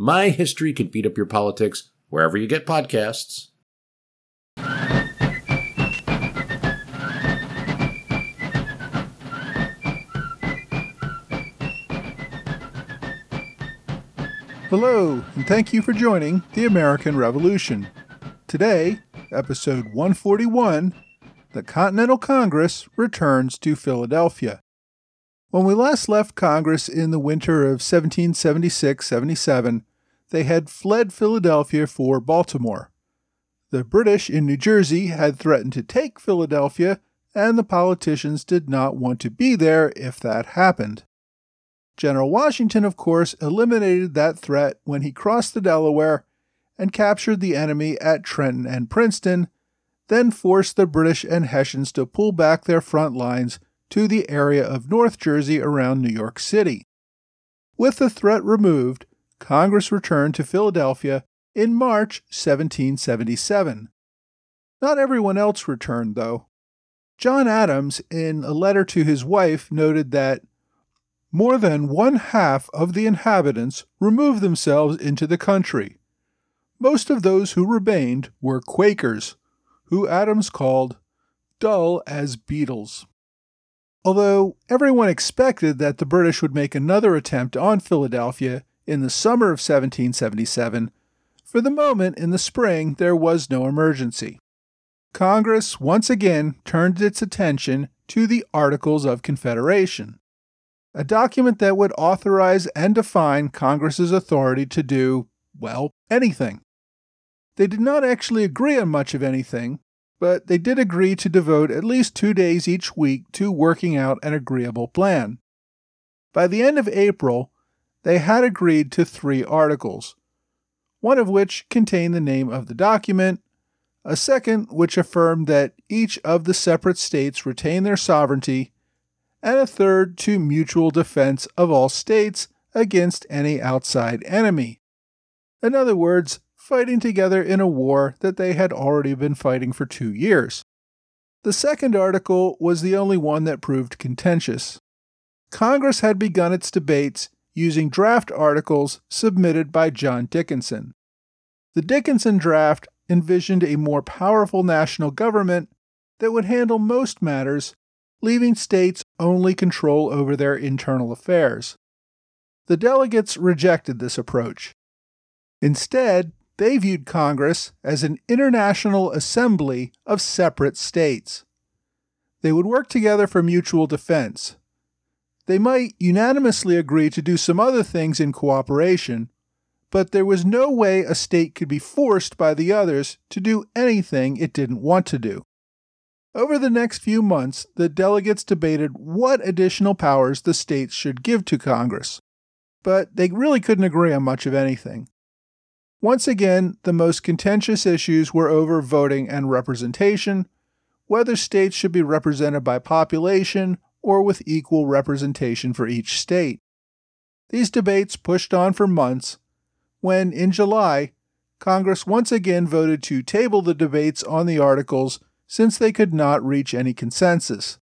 My History Can Beat Up Your Politics wherever you get podcasts. Hello, and thank you for joining the American Revolution. Today, episode 141 The Continental Congress returns to Philadelphia. When we last left Congress in the winter of 1776 77, they had fled Philadelphia for Baltimore. The British in New Jersey had threatened to take Philadelphia, and the politicians did not want to be there if that happened. General Washington, of course, eliminated that threat when he crossed the Delaware and captured the enemy at Trenton and Princeton, then forced the British and Hessians to pull back their front lines to the area of North Jersey around New York City. With the threat removed, Congress returned to Philadelphia in March 1777. Not everyone else returned, though. John Adams, in a letter to his wife, noted that more than one half of the inhabitants removed themselves into the country. Most of those who remained were Quakers, who Adams called dull as beetles. Although everyone expected that the British would make another attempt on Philadelphia in the summer of 1777, for the moment in the spring there was no emergency. Congress once again turned its attention to the Articles of Confederation, a document that would authorize and define Congress's authority to do, well, anything. They did not actually agree on much of anything, but they did agree to devote at least two days each week to working out an agreeable plan. By the end of April, they had agreed to three articles, one of which contained the name of the document, a second which affirmed that each of the separate states retain their sovereignty, and a third to mutual defense of all states against any outside enemy. In other words, fighting together in a war that they had already been fighting for two years. The second article was the only one that proved contentious. Congress had begun its debates using draft articles submitted by John Dickinson. The Dickinson draft envisioned a more powerful national government that would handle most matters, leaving states only control over their internal affairs. The delegates rejected this approach. Instead, they viewed Congress as an international assembly of separate states. They would work together for mutual defense. They might unanimously agree to do some other things in cooperation, but there was no way a state could be forced by the others to do anything it didn't want to do. Over the next few months, the delegates debated what additional powers the states should give to Congress, but they really couldn't agree on much of anything. Once again, the most contentious issues were over voting and representation, whether states should be represented by population or with equal representation for each state. These debates pushed on for months when, in July, Congress once again voted to table the debates on the articles since they could not reach any consensus.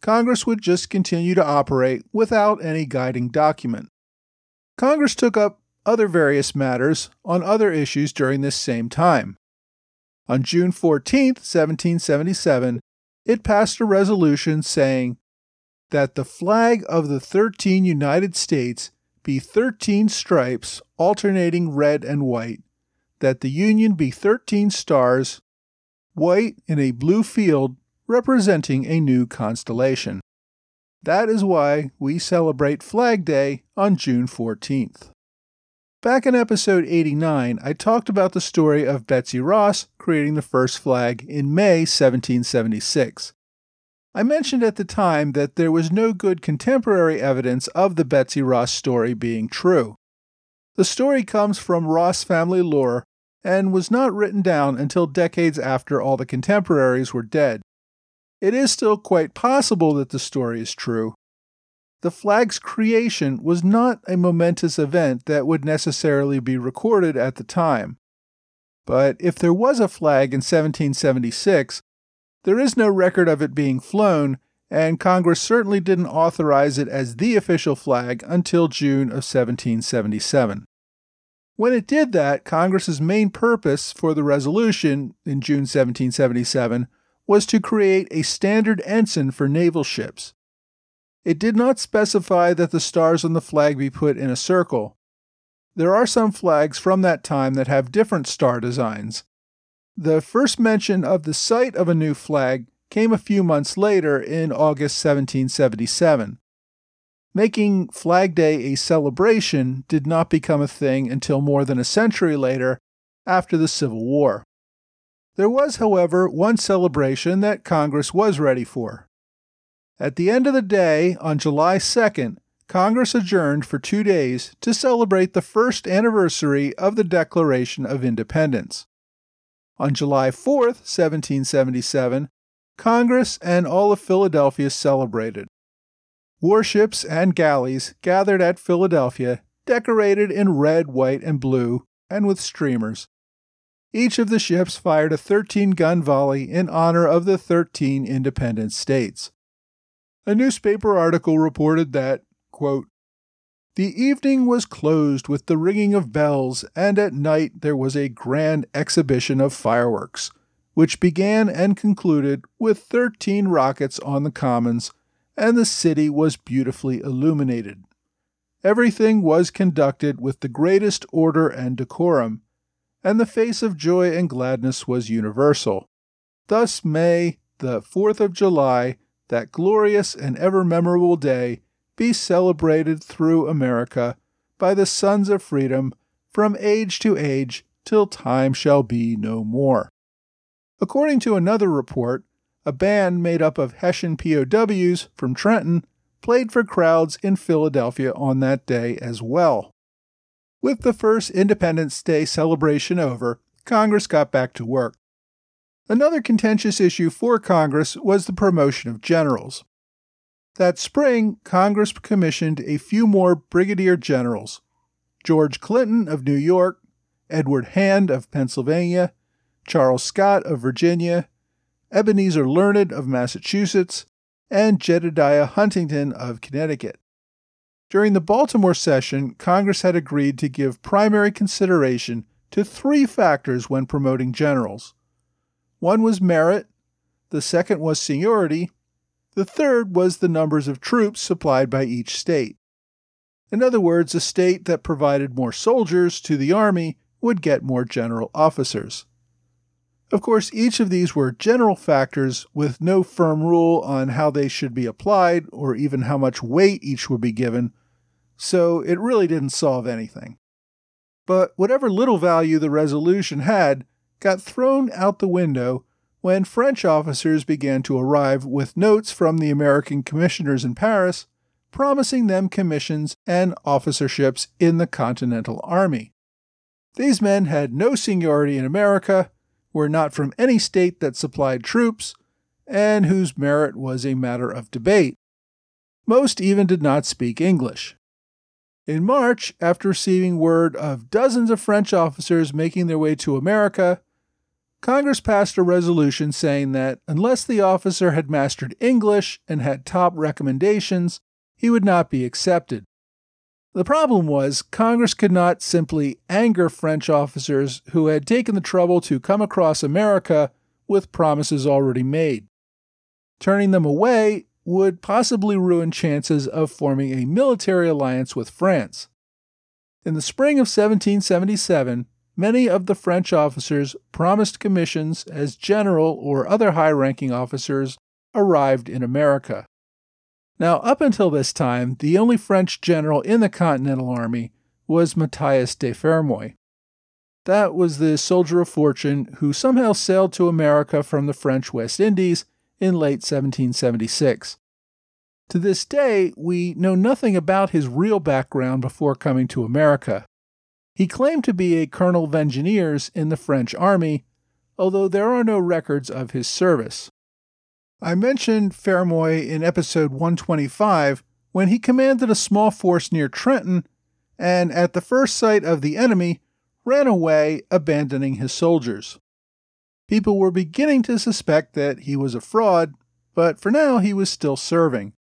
Congress would just continue to operate without any guiding document. Congress took up other various matters on other issues during this same time. On June 14, 1777, it passed a resolution saying that the flag of the 13 United States be 13 stripes alternating red and white, that the Union be 13 stars, white in a blue field representing a new constellation. That is why we celebrate Flag Day on June 14th. Back in episode 89, I talked about the story of Betsy Ross creating the first flag in May 1776. I mentioned at the time that there was no good contemporary evidence of the Betsy Ross story being true. The story comes from Ross family lore and was not written down until decades after all the contemporaries were dead. It is still quite possible that the story is true. The flag's creation was not a momentous event that would necessarily be recorded at the time. But if there was a flag in 1776, there is no record of it being flown, and Congress certainly didn't authorize it as the official flag until June of 1777. When it did that, Congress's main purpose for the resolution in June 1777 was to create a standard ensign for naval ships. It did not specify that the stars on the flag be put in a circle. There are some flags from that time that have different star designs. The first mention of the sight of a new flag came a few months later in August 1777. Making Flag Day a celebration did not become a thing until more than a century later, after the Civil War. There was, however, one celebration that Congress was ready for. At the end of the day, on July 2nd, Congress adjourned for two days to celebrate the first anniversary of the Declaration of Independence. On July 4th, 1777, Congress and all of Philadelphia celebrated. Warships and galleys gathered at Philadelphia, decorated in red, white, and blue, and with streamers. Each of the ships fired a 13 gun volley in honor of the 13 independent states. A newspaper article reported that, quote, the evening was closed with the ringing of bells, and at night there was a grand exhibition of fireworks, which began and concluded with 13 rockets on the commons and the city was beautifully illuminated. Everything was conducted with the greatest order and decorum, and the face of joy and gladness was universal. Thus may the Fourth of July, that glorious and ever memorable day, be celebrated through America by the sons of freedom from age to age till time shall be no more. According to another report, a band made up of Hessian POWs from Trenton played for crowds in Philadelphia on that day as well. With the first Independence Day celebration over, Congress got back to work. Another contentious issue for Congress was the promotion of generals. That spring, Congress commissioned a few more brigadier generals George Clinton of New York, Edward Hand of Pennsylvania, Charles Scott of Virginia, Ebenezer Learned of Massachusetts, and Jedediah Huntington of Connecticut. During the Baltimore session, Congress had agreed to give primary consideration to three factors when promoting generals. One was merit, the second was seniority, the third was the numbers of troops supplied by each state. In other words, a state that provided more soldiers to the army would get more general officers. Of course, each of these were general factors with no firm rule on how they should be applied or even how much weight each would be given, so it really didn't solve anything. But whatever little value the resolution had got thrown out the window when French officers began to arrive with notes from the American commissioners in Paris promising them commissions and officerships in the Continental Army. These men had no seniority in America were not from any state that supplied troops, and whose merit was a matter of debate. Most even did not speak English. In March, after receiving word of dozens of French officers making their way to America, Congress passed a resolution saying that unless the officer had mastered English and had top recommendations, he would not be accepted. The problem was, Congress could not simply anger French officers who had taken the trouble to come across America with promises already made. Turning them away would possibly ruin chances of forming a military alliance with France. In the spring of 1777, many of the French officers promised commissions as general or other high ranking officers arrived in America. Now, up until this time, the only French general in the Continental Army was Matthias de Fermoy. That was the soldier of fortune who somehow sailed to America from the French West Indies in late 1776. To this day, we know nothing about his real background before coming to America. He claimed to be a colonel of engineers in the French army, although there are no records of his service. I mentioned Fermoy in episode 125 when he commanded a small force near Trenton and, at the first sight of the enemy, ran away, abandoning his soldiers. People were beginning to suspect that he was a fraud, but for now he was still serving.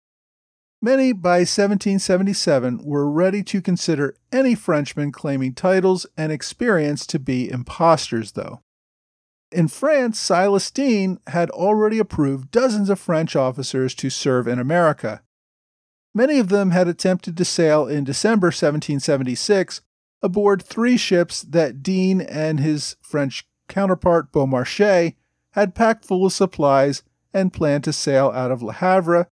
Many by 1777 were ready to consider any Frenchman claiming titles and experience to be impostors, though. In France, Silas had already approved dozens of French officers to serve in America. Many of them had attempted to sail in December 1776 aboard three ships that Deane and his French counterpart Beaumarchais had packed full of supplies and planned to sail out of Le Havre.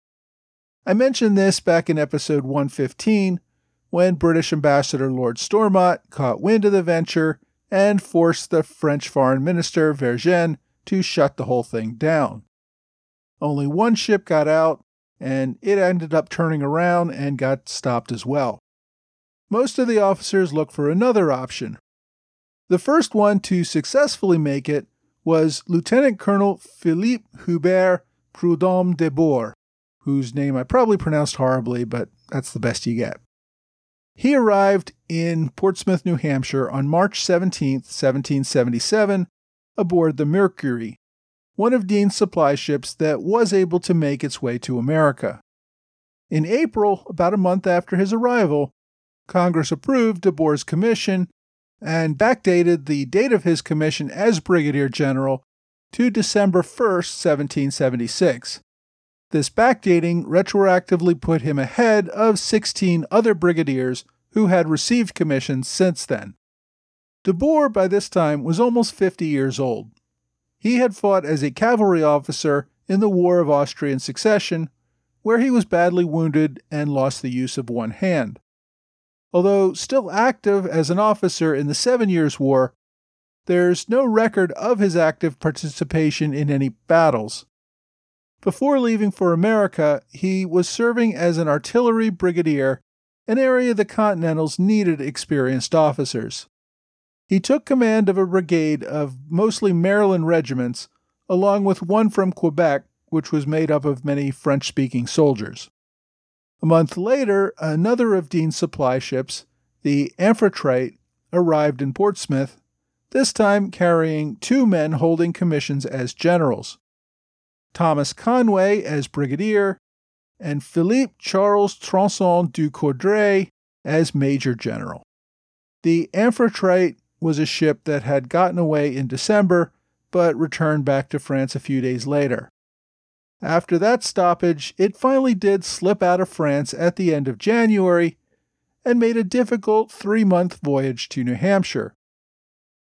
I mentioned this back in episode 115 when British Ambassador Lord Stormont caught wind of the venture and forced the French Foreign Minister Vergennes to shut the whole thing down. Only one ship got out, and it ended up turning around and got stopped as well. Most of the officers looked for another option. The first one to successfully make it was Lieutenant Colonel Philippe Hubert Prudhomme de Borre, whose name I probably pronounced horribly, but that's the best you get. He arrived in Portsmouth, New Hampshire on March 17, 1777, aboard the Mercury, one of Deane's supply ships that was able to make its way to America. In April, about a month after his arrival, Congress approved de Borre's commission and backdated the date of his commission as Brigadier General to December 1, 1776. This backdating retroactively put him ahead of 16 other brigadiers who had received commissions since then. De Borre, by this time, was almost 50 years old. He had fought as a cavalry officer in the War of Austrian Succession, where he was badly wounded and lost the use of one hand. Although still active as an officer in the Seven Years' War, there's no record of his active participation in any battles. Before leaving for America, he was serving as an artillery brigadier, an area the Continentals needed experienced officers. He took command of a brigade of mostly Maryland regiments, along with one from Quebec, which was made up of many French speaking soldiers. A month later, another of Deane's supply ships, the Amphitrite, arrived in Portsmouth, this time carrying two men holding commissions as generals. Thomas Conway as brigadier, and Philippe Charles Tronson du Coudray as major general. The Amphitrite was a ship that had gotten away in December but returned back to France a few days later. After that stoppage, it finally did slip out of France at the end of January and made a difficult three month voyage to New Hampshire.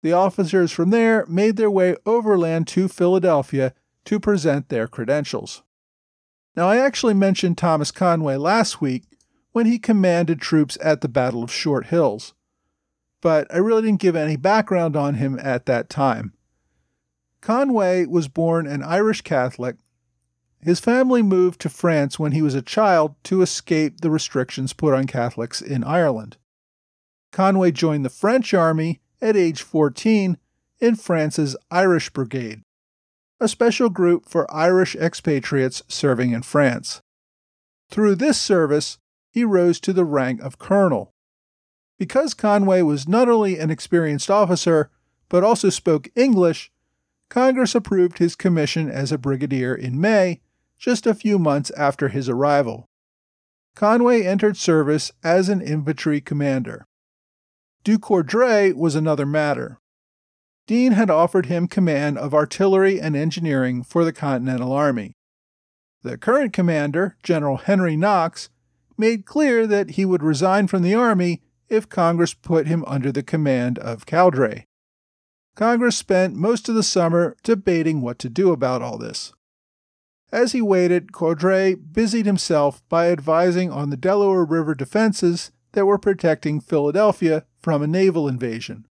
The officers from there made their way overland to Philadelphia to present their credentials. Now, I actually mentioned Thomas Conway last week when he commanded troops at the Battle of Short Hills, but I really didn't give any background on him at that time. Conway was born an Irish Catholic. His family moved to France when he was a child to escape the restrictions put on Catholics in Ireland. Conway joined the French army at age 14 in France's Irish Brigade a special group for Irish expatriates serving in France. Through this service, he rose to the rank of colonel. Because Conway was not only an experienced officer, but also spoke English, Congress approved his commission as a brigadier in May, just a few months after his arrival. Conway entered service as an infantry commander. Du Coudray was another matter. Deane had offered him command of artillery and engineering for the Continental Army. The current commander, General Henry Knox, made clear that he would resign from the Army if Congress put him under the command of Coudray. Congress spent most of the summer debating what to do about all this. As he waited, Coudray busied himself by advising on the Delaware River defenses that were protecting Philadelphia from a naval invasion.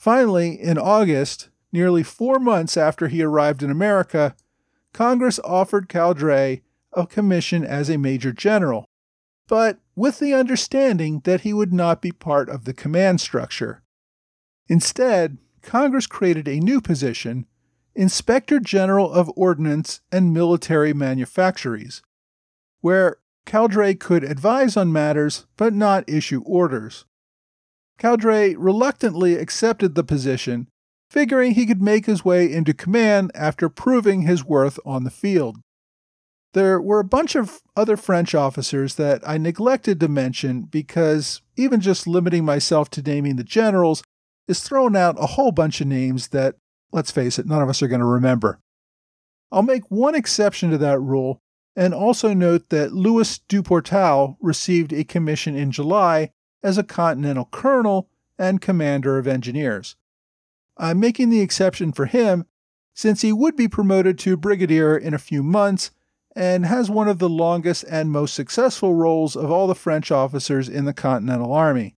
Finally, in August, nearly four months after he arrived in America, Congress offered Coudray a commission as a major general. But with the understanding that he would not be part of the command structure. Instead, Congress created a new position, Inspector General of Ordnance and Military Manufactories, where Coudray could advise on matters but not issue orders. Coudray reluctantly accepted the position, figuring he could make his way into command after proving his worth on the field. There were a bunch of other French officers that I neglected to mention because even just limiting myself to naming the generals is throwing out a whole bunch of names that, let's face it, none of us are going to remember. I'll make one exception to that rule and also note that Louis Duportail received a commission in July as a Continental Colonel and Commander of Engineers. I'm making the exception for him since he would be promoted to Brigadier in a few months and has one of the longest and most successful roles of all the French officers in the Continental Army.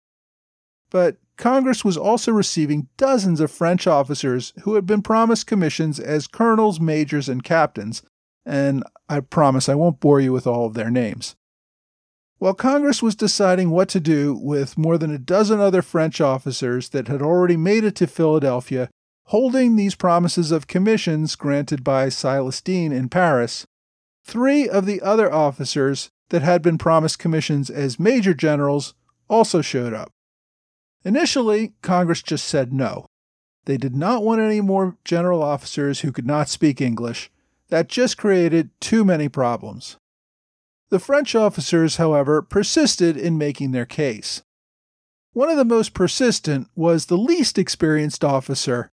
But Congress was also receiving dozens of French officers who had been promised commissions as colonels, majors, and captains, and I promise I won't bore you with all of their names. While Congress was deciding what to do with more than a dozen other French officers that had already made it to Philadelphia, holding these promises of commissions granted by Silas Deane in Paris, Three of the other officers that had been promised commissions as major generals also showed up. Initially, Congress just said no. They did not want any more general officers who could not speak English. That just created too many problems. The French officers, however, persisted in making their case. One of the most persistent was the least experienced officer,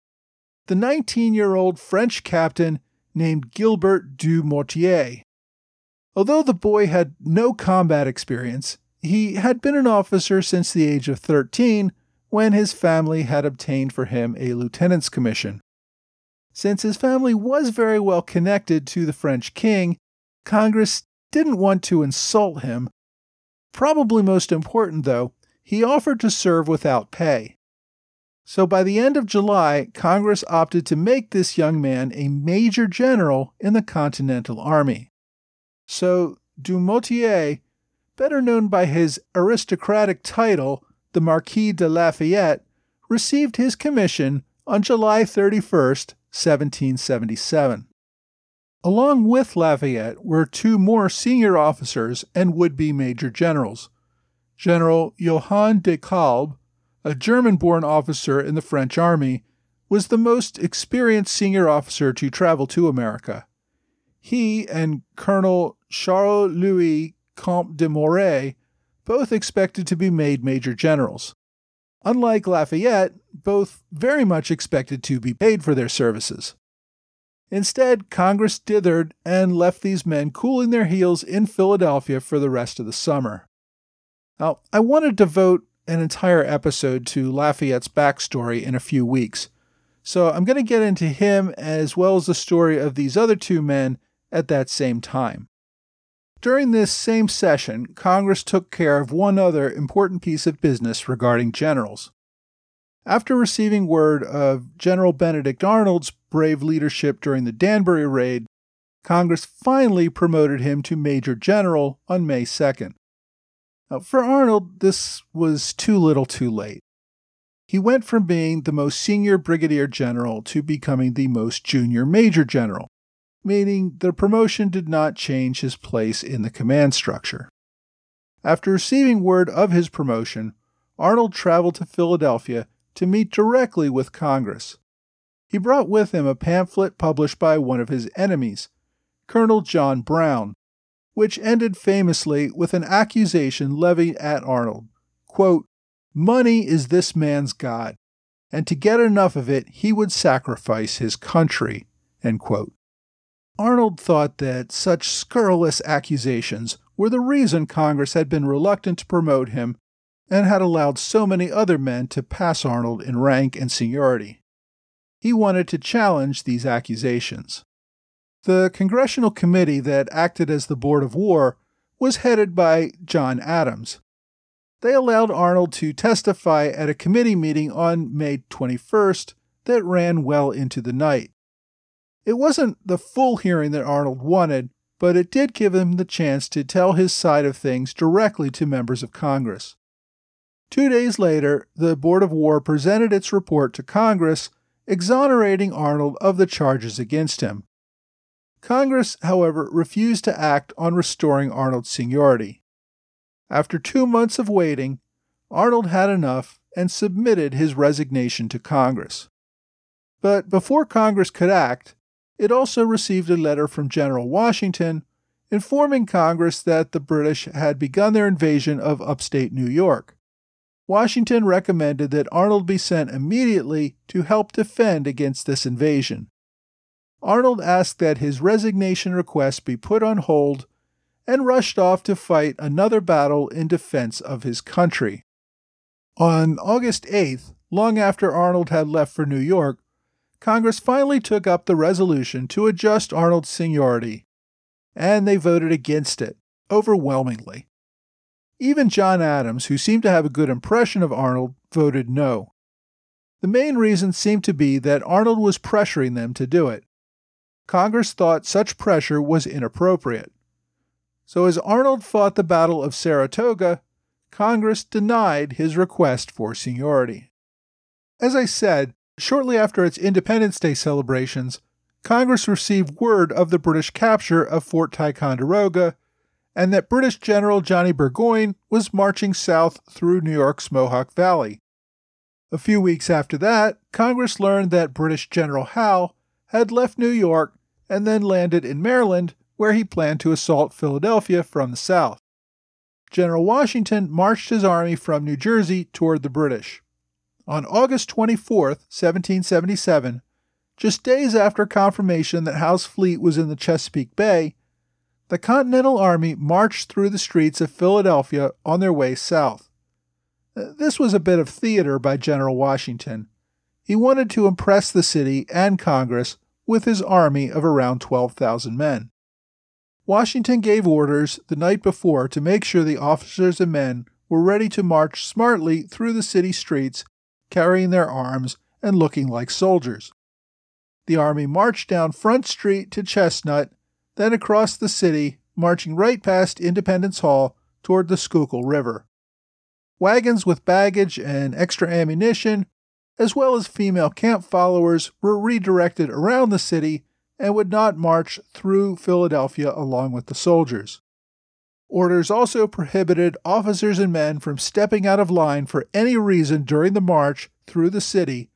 the 19 year old French captain named Gilbert du Motier. Although the boy had no combat experience, he had been an officer since the age of 13 when his family had obtained for him a lieutenant's commission. Since his family was very well connected to the French king, Congress didn't want to insult him. Probably most important, though, he offered to serve without pay. So by the end of July, Congress opted to make this young man a major general in the Continental Army. So Dumotier, better known by his aristocratic title, the Marquis de Lafayette, received his commission on July 31, 1777. Along with Lafayette were two more senior officers and would be major generals General Johann de Kalb a German born officer in the French army, was the most experienced senior officer to travel to America. He and Colonel Charles Louis Comte de Mauroy both expected to be made major generals. Unlike Lafayette, both very much expected to be paid for their services. Instead, Congress dithered and left these men cooling their heels in Philadelphia for the rest of the summer. Now, I want to devote an entire episode to Lafayette's backstory in a few weeks. So I'm going to get into him as well as the story of these other two men at that same time. During this same session, Congress took care of one other important piece of business regarding generals. After receiving word of General Benedict Arnold's brave leadership during the Danbury raid, Congress finally promoted him to Major General on May 2nd. Now, for Arnold, this was too little too late. He went from being the most senior brigadier general to becoming the most junior major general, meaning the promotion did not change his place in the command structure. After receiving word of his promotion, Arnold traveled to Philadelphia to meet directly with Congress. He brought with him a pamphlet published by one of his enemies, Colonel John Brown, which ended famously with an accusation levied at Arnold. Quote, Money is this man's God, and to get enough of it, he would sacrifice his country. Arnold thought that such scurrilous accusations were the reason Congress had been reluctant to promote him and had allowed so many other men to pass Arnold in rank and seniority. He wanted to challenge these accusations. The congressional committee that acted as the Board of War was headed by John Adams. They allowed Arnold to testify at a committee meeting on May 21st that ran well into the night. It wasn't the full hearing that Arnold wanted, but it did give him the chance to tell his side of things directly to members of Congress. Two days later, the Board of War presented its report to Congress, exonerating Arnold of the charges against him. Congress, however, refused to act on restoring Arnold's seniority. After two months of waiting, Arnold had enough and submitted his resignation to Congress. But before Congress could act, it also received a letter from General Washington informing Congress that the British had begun their invasion of upstate New York. Washington recommended that Arnold be sent immediately to help defend against this invasion. Arnold asked that his resignation request be put on hold and rushed off to fight another battle in defense of his country. On August 8th, long after Arnold had left for New York, Congress finally took up the resolution to adjust Arnold's seniority, and they voted against it, overwhelmingly. Even John Adams, who seemed to have a good impression of Arnold, voted no. The main reason seemed to be that Arnold was pressuring them to do it. Congress thought such pressure was inappropriate. So, as Arnold fought the Battle of Saratoga, Congress denied his request for seniority. As I said, Shortly after its Independence Day celebrations, Congress received word of the British capture of Fort Ticonderoga and that British General Johnny Burgoyne was marching south through New York's Mohawk Valley. A few weeks after that, Congress learned that British General Howe had left New York and then landed in Maryland, where he planned to assault Philadelphia from the south. General Washington marched his army from New Jersey toward the British. On August 24, 1777, just days after confirmation that Howe's fleet was in the Chesapeake Bay, the Continental Army marched through the streets of Philadelphia on their way south. This was a bit of theater by General Washington. He wanted to impress the city and Congress with his army of around 12,000 men. Washington gave orders the night before to make sure the officers and men were ready to march smartly through the city streets carrying their arms and looking like soldiers. The army marched down Front Street to Chestnut, then across the city, marching right past Independence Hall toward the Schuylkill River. Wagons with baggage and extra ammunition, as well as female camp followers, were redirected around the city and would not march through Philadelphia along with the soldiers. Orders also prohibited officers and men from stepping out of line for any reason during the march through the city,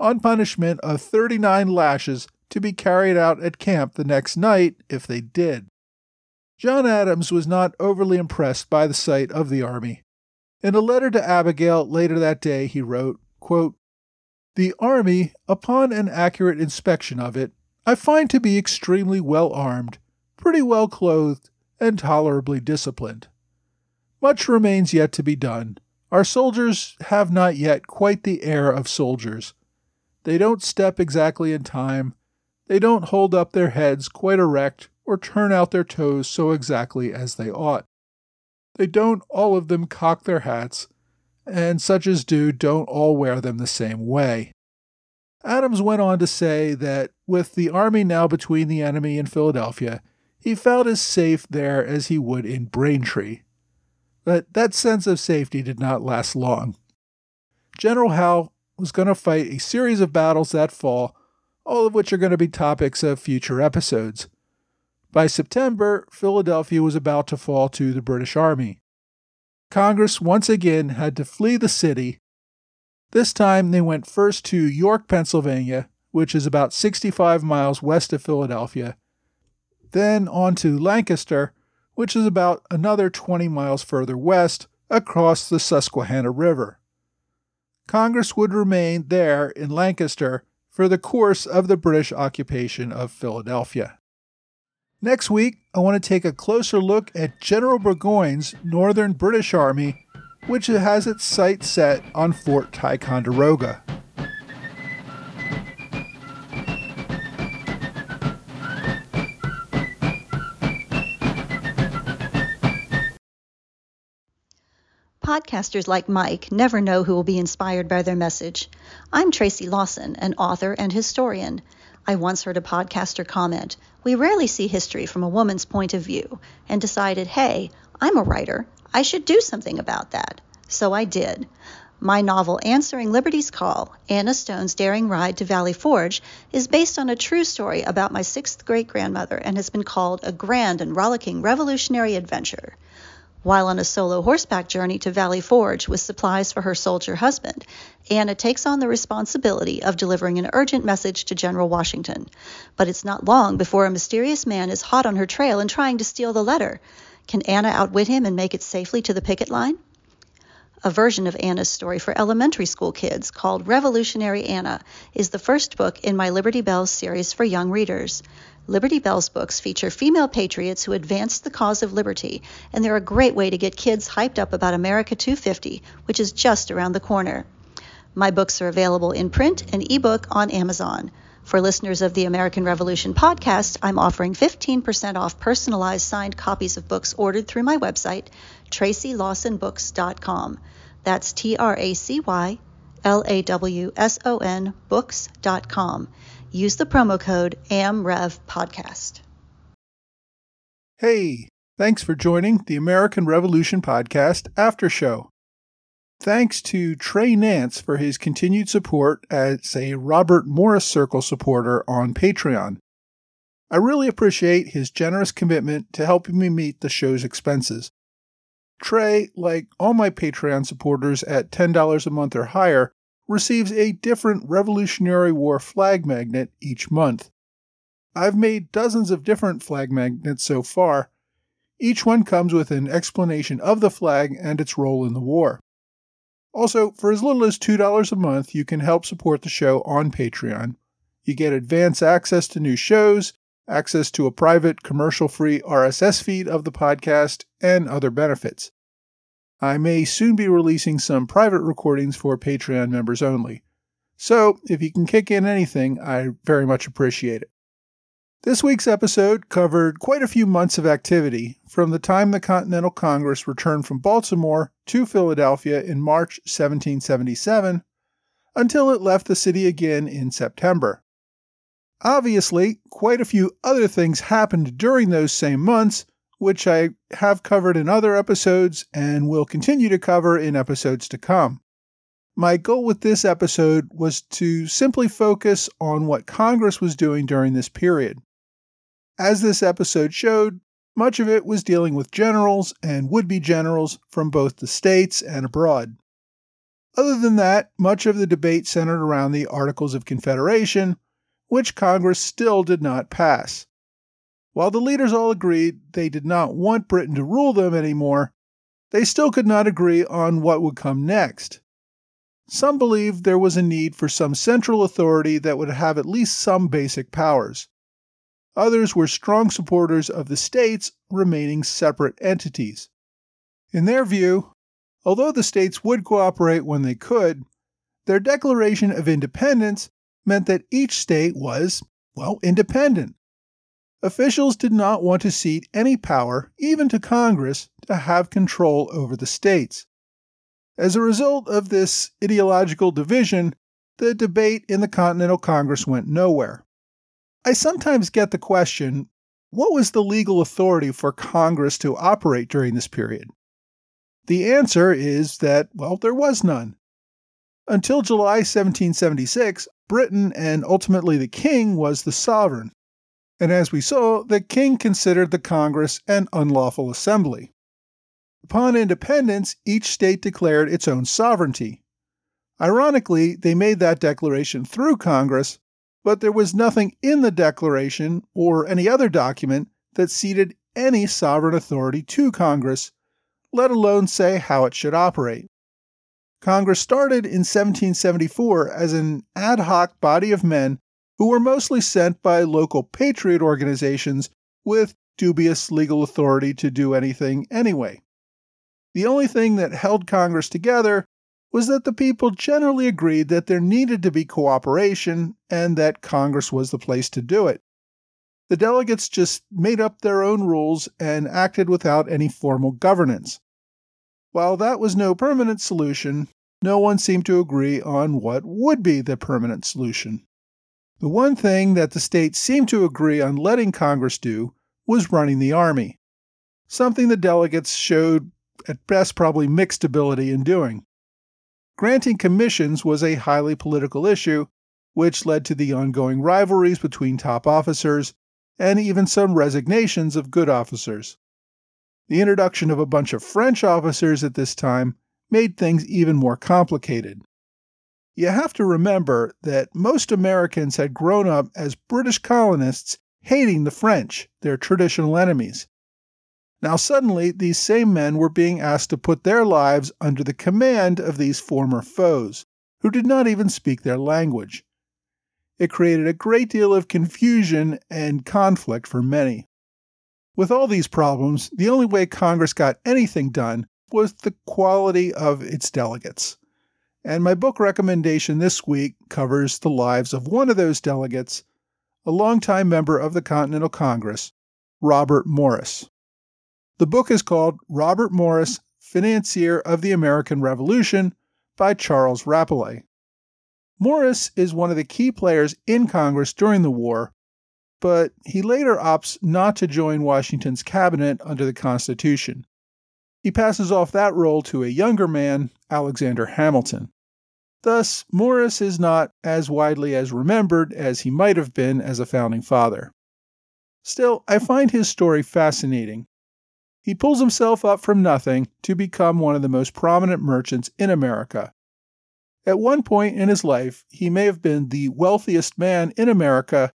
on punishment of 39 lashes to be carried out at camp the next night if they did. John Adams was not overly impressed by the sight of the army. In a letter to Abigail later that day, he wrote, quote, The army, upon an accurate inspection of it, I find to be extremely well armed, pretty well clothed, and tolerably disciplined. Much remains yet to be done. Our soldiers have not yet quite the air of soldiers. They don't step exactly in time. They don't hold up their heads quite erect or turn out their toes so exactly as they ought. They don't all of them cock their hats, and such as do don't all wear them the same way. Adams went on to say that with the army now between the enemy and Philadelphia, he felt as safe there as he would in Braintree. But that sense of safety did not last long. General Howe was going to fight a series of battles that fall, all of which are going to be topics of future episodes. By September, Philadelphia was about to fall to the British Army. Congress once again had to flee the city. This time they went first to York, Pennsylvania, which is about 65 miles west of Philadelphia, then on to Lancaster, which is about another 20 miles further west across the Susquehanna River. Congress would remain there in Lancaster for the course of the British occupation of Philadelphia. Next week, I want to take a closer look at General Burgoyne's Northern British Army, which has its sights set on Fort Ticonderoga. Podcasters like Mike never know who will be inspired by their message. I'm Tracy Lawson, an author and historian. I once heard a podcaster comment, We rarely see history from a woman's point of view, and decided, hey, I'm a writer. I should do something about that. So I did. My novel Answering Liberty's Call, Anna Stone's Daring Ride to Valley Forge, is based on a true story about my sixth great grandmother and has been called a grand and rollicking revolutionary adventure. While on a solo horseback journey to Valley Forge with supplies for her soldier husband, Anna takes on the responsibility of delivering an urgent message to General Washington. But it's not long before a mysterious man is hot on her trail and trying to steal the letter. Can Anna outwit him and make it safely to the picket line? A version of Anna's story for elementary school kids called Revolutionary Anna is the first book in my Liberty Bells series for young readers. Liberty Bells books feature female patriots who advanced the cause of liberty, and they're a great way to get kids hyped up about America 250, which is just around the corner. My books are available in print and ebook on Amazon. For listeners of the American Revolution podcast, I'm offering 15% off personalized signed copies of books ordered through my website, tracylawsonbooks.com. That's T R A C Y L A W S O N books.com. Use the promo code AMREVPodcast. Hey, thanks for joining the American Revolution Podcast After Show. Thanks to Trey Nance for his continued support as a Robert Morris Circle supporter on Patreon. I really appreciate his generous commitment to helping me meet the show's expenses. Trey, like all my Patreon supporters at $10 a month or higher, receives a different Revolutionary War flag magnet each month. I've made dozens of different flag magnets so far. Each one comes with an explanation of the flag and its role in the war. Also, for as little as $2 a month, you can help support the show on Patreon. You get advance access to new shows, access to a private commercial free RSS feed of the podcast, and other benefits. I may soon be releasing some private recordings for Patreon members only. So, if you can kick in anything, I very much appreciate it. This week's episode covered quite a few months of activity from the time the Continental Congress returned from Baltimore to Philadelphia in March 1777 until it left the city again in September. Obviously, quite a few other things happened during those same months, which I have covered in other episodes and will continue to cover in episodes to come. My goal with this episode was to simply focus on what Congress was doing during this period. As this episode showed, much of it was dealing with generals and would be generals from both the states and abroad. Other than that, much of the debate centered around the Articles of Confederation, which Congress still did not pass. While the leaders all agreed they did not want Britain to rule them anymore, they still could not agree on what would come next. Some believed there was a need for some central authority that would have at least some basic powers. Others were strong supporters of the states remaining separate entities. In their view, although the states would cooperate when they could, their declaration of independence meant that each state was, well, independent Officials did not want to cede any power, even to Congress, to have control over the states. As a result of this ideological division, the debate in the Continental Congress went nowhere. I sometimes get the question what was the legal authority for Congress to operate during this period? The answer is that, well, there was none. Until July 1776, Britain and ultimately the king was the sovereign and as we saw, the king considered the Congress an unlawful assembly. Upon independence, each state declared its own sovereignty. Ironically, they made that declaration through Congress, but there was nothing in the declaration or any other document that ceded any sovereign authority to Congress, let alone say how it should operate. Congress started in 1774 as an ad hoc body of men who were mostly sent by local patriot organizations with dubious legal authority to do anything anyway. The only thing that held Congress together was that the people generally agreed that there needed to be cooperation and that Congress was the place to do it. The delegates just made up their own rules and acted without any formal governance. While that was no permanent solution, no one seemed to agree on what would be the permanent solution. The one thing that the states seemed to agree on letting Congress do was running the Army, something the delegates showed at best probably mixed ability in doing. Granting commissions was a highly political issue, which led to the ongoing rivalries between top officers and even some resignations of good officers. The introduction of a bunch of French officers at this time made things even more complicated. You have to remember that most Americans had grown up as British colonists hating the French, their traditional enemies. Now, suddenly, these same men were being asked to put their lives under the command of these former foes, who did not even speak their language. It created a great deal of confusion and conflict for many. With all these problems, the only way Congress got anything done was the quality of its delegates. And my book recommendation this week covers the lives of one of those delegates, a longtime member of the Continental Congress, Robert Morris. The book is called Robert Morris, Financier of the American Revolution by Charles Rappleye. Morris is one of the key players in Congress during the war, but he later opts not to join Washington's cabinet under the Constitution. He passes off that role to a younger man, Alexander Hamilton. Thus, Morris is not as widely as remembered as he might have been as a founding father. Still, I find his story fascinating. He pulls himself up from nothing to become one of the most prominent merchants in America. At one point in his life, he may have been the wealthiest man in America,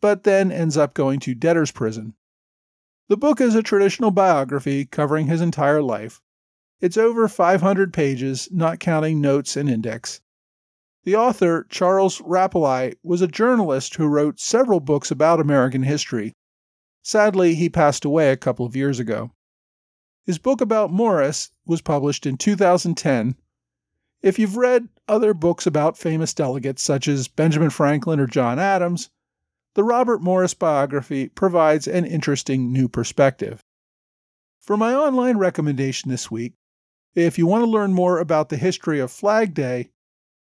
but then ends up going to debtor's prison. The book is a traditional biography covering his entire life. It's over 500 pages, not counting notes and index. The author, Charles Rappleye, was a journalist who wrote several books about American history. Sadly, he passed away a couple of years ago. His book about Morris was published in 2010. If you've read other books about famous delegates such as Benjamin Franklin or John Adams, the Robert Morris biography provides an interesting new perspective. For my online recommendation this week, if you want to learn more about the history of Flag Day,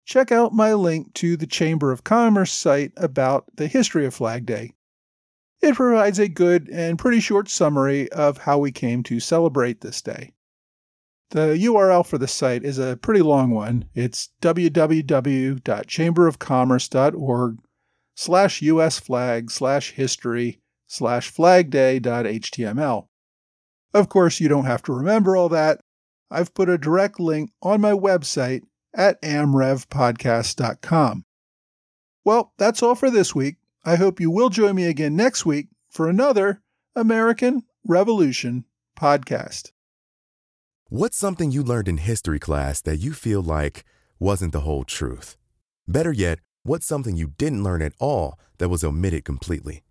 check out my link to the Chamber of Commerce site about the history of Flag Day. It provides a good and pretty short summary of how we came to celebrate this day. The URL for the site is a pretty long one. It's www.chamberofcommerce.org slash us flag slash history slash flagday.html. Of course, you don't have to remember all that. I've put a direct link on my website at amrevpodcast.com. Well, that's all for this week. I hope you will join me again next week for another American Revolution podcast. What's something you learned in history class that you feel like wasn't the whole truth? Better yet, what's something you didn't learn at all that was omitted completely?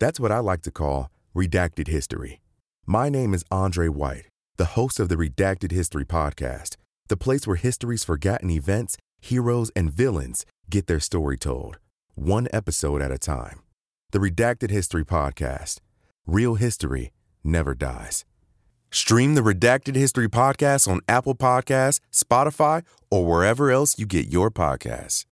That's what I like to call redacted history. My name is Andre White, the host of the Redacted History Podcast the place where history's forgotten events, heroes, and villains get their story told, one episode at a time. The Redacted History Podcast. Real history never dies. Stream the Redacted History Podcast on Apple Podcasts, Spotify, or wherever else you get your podcasts.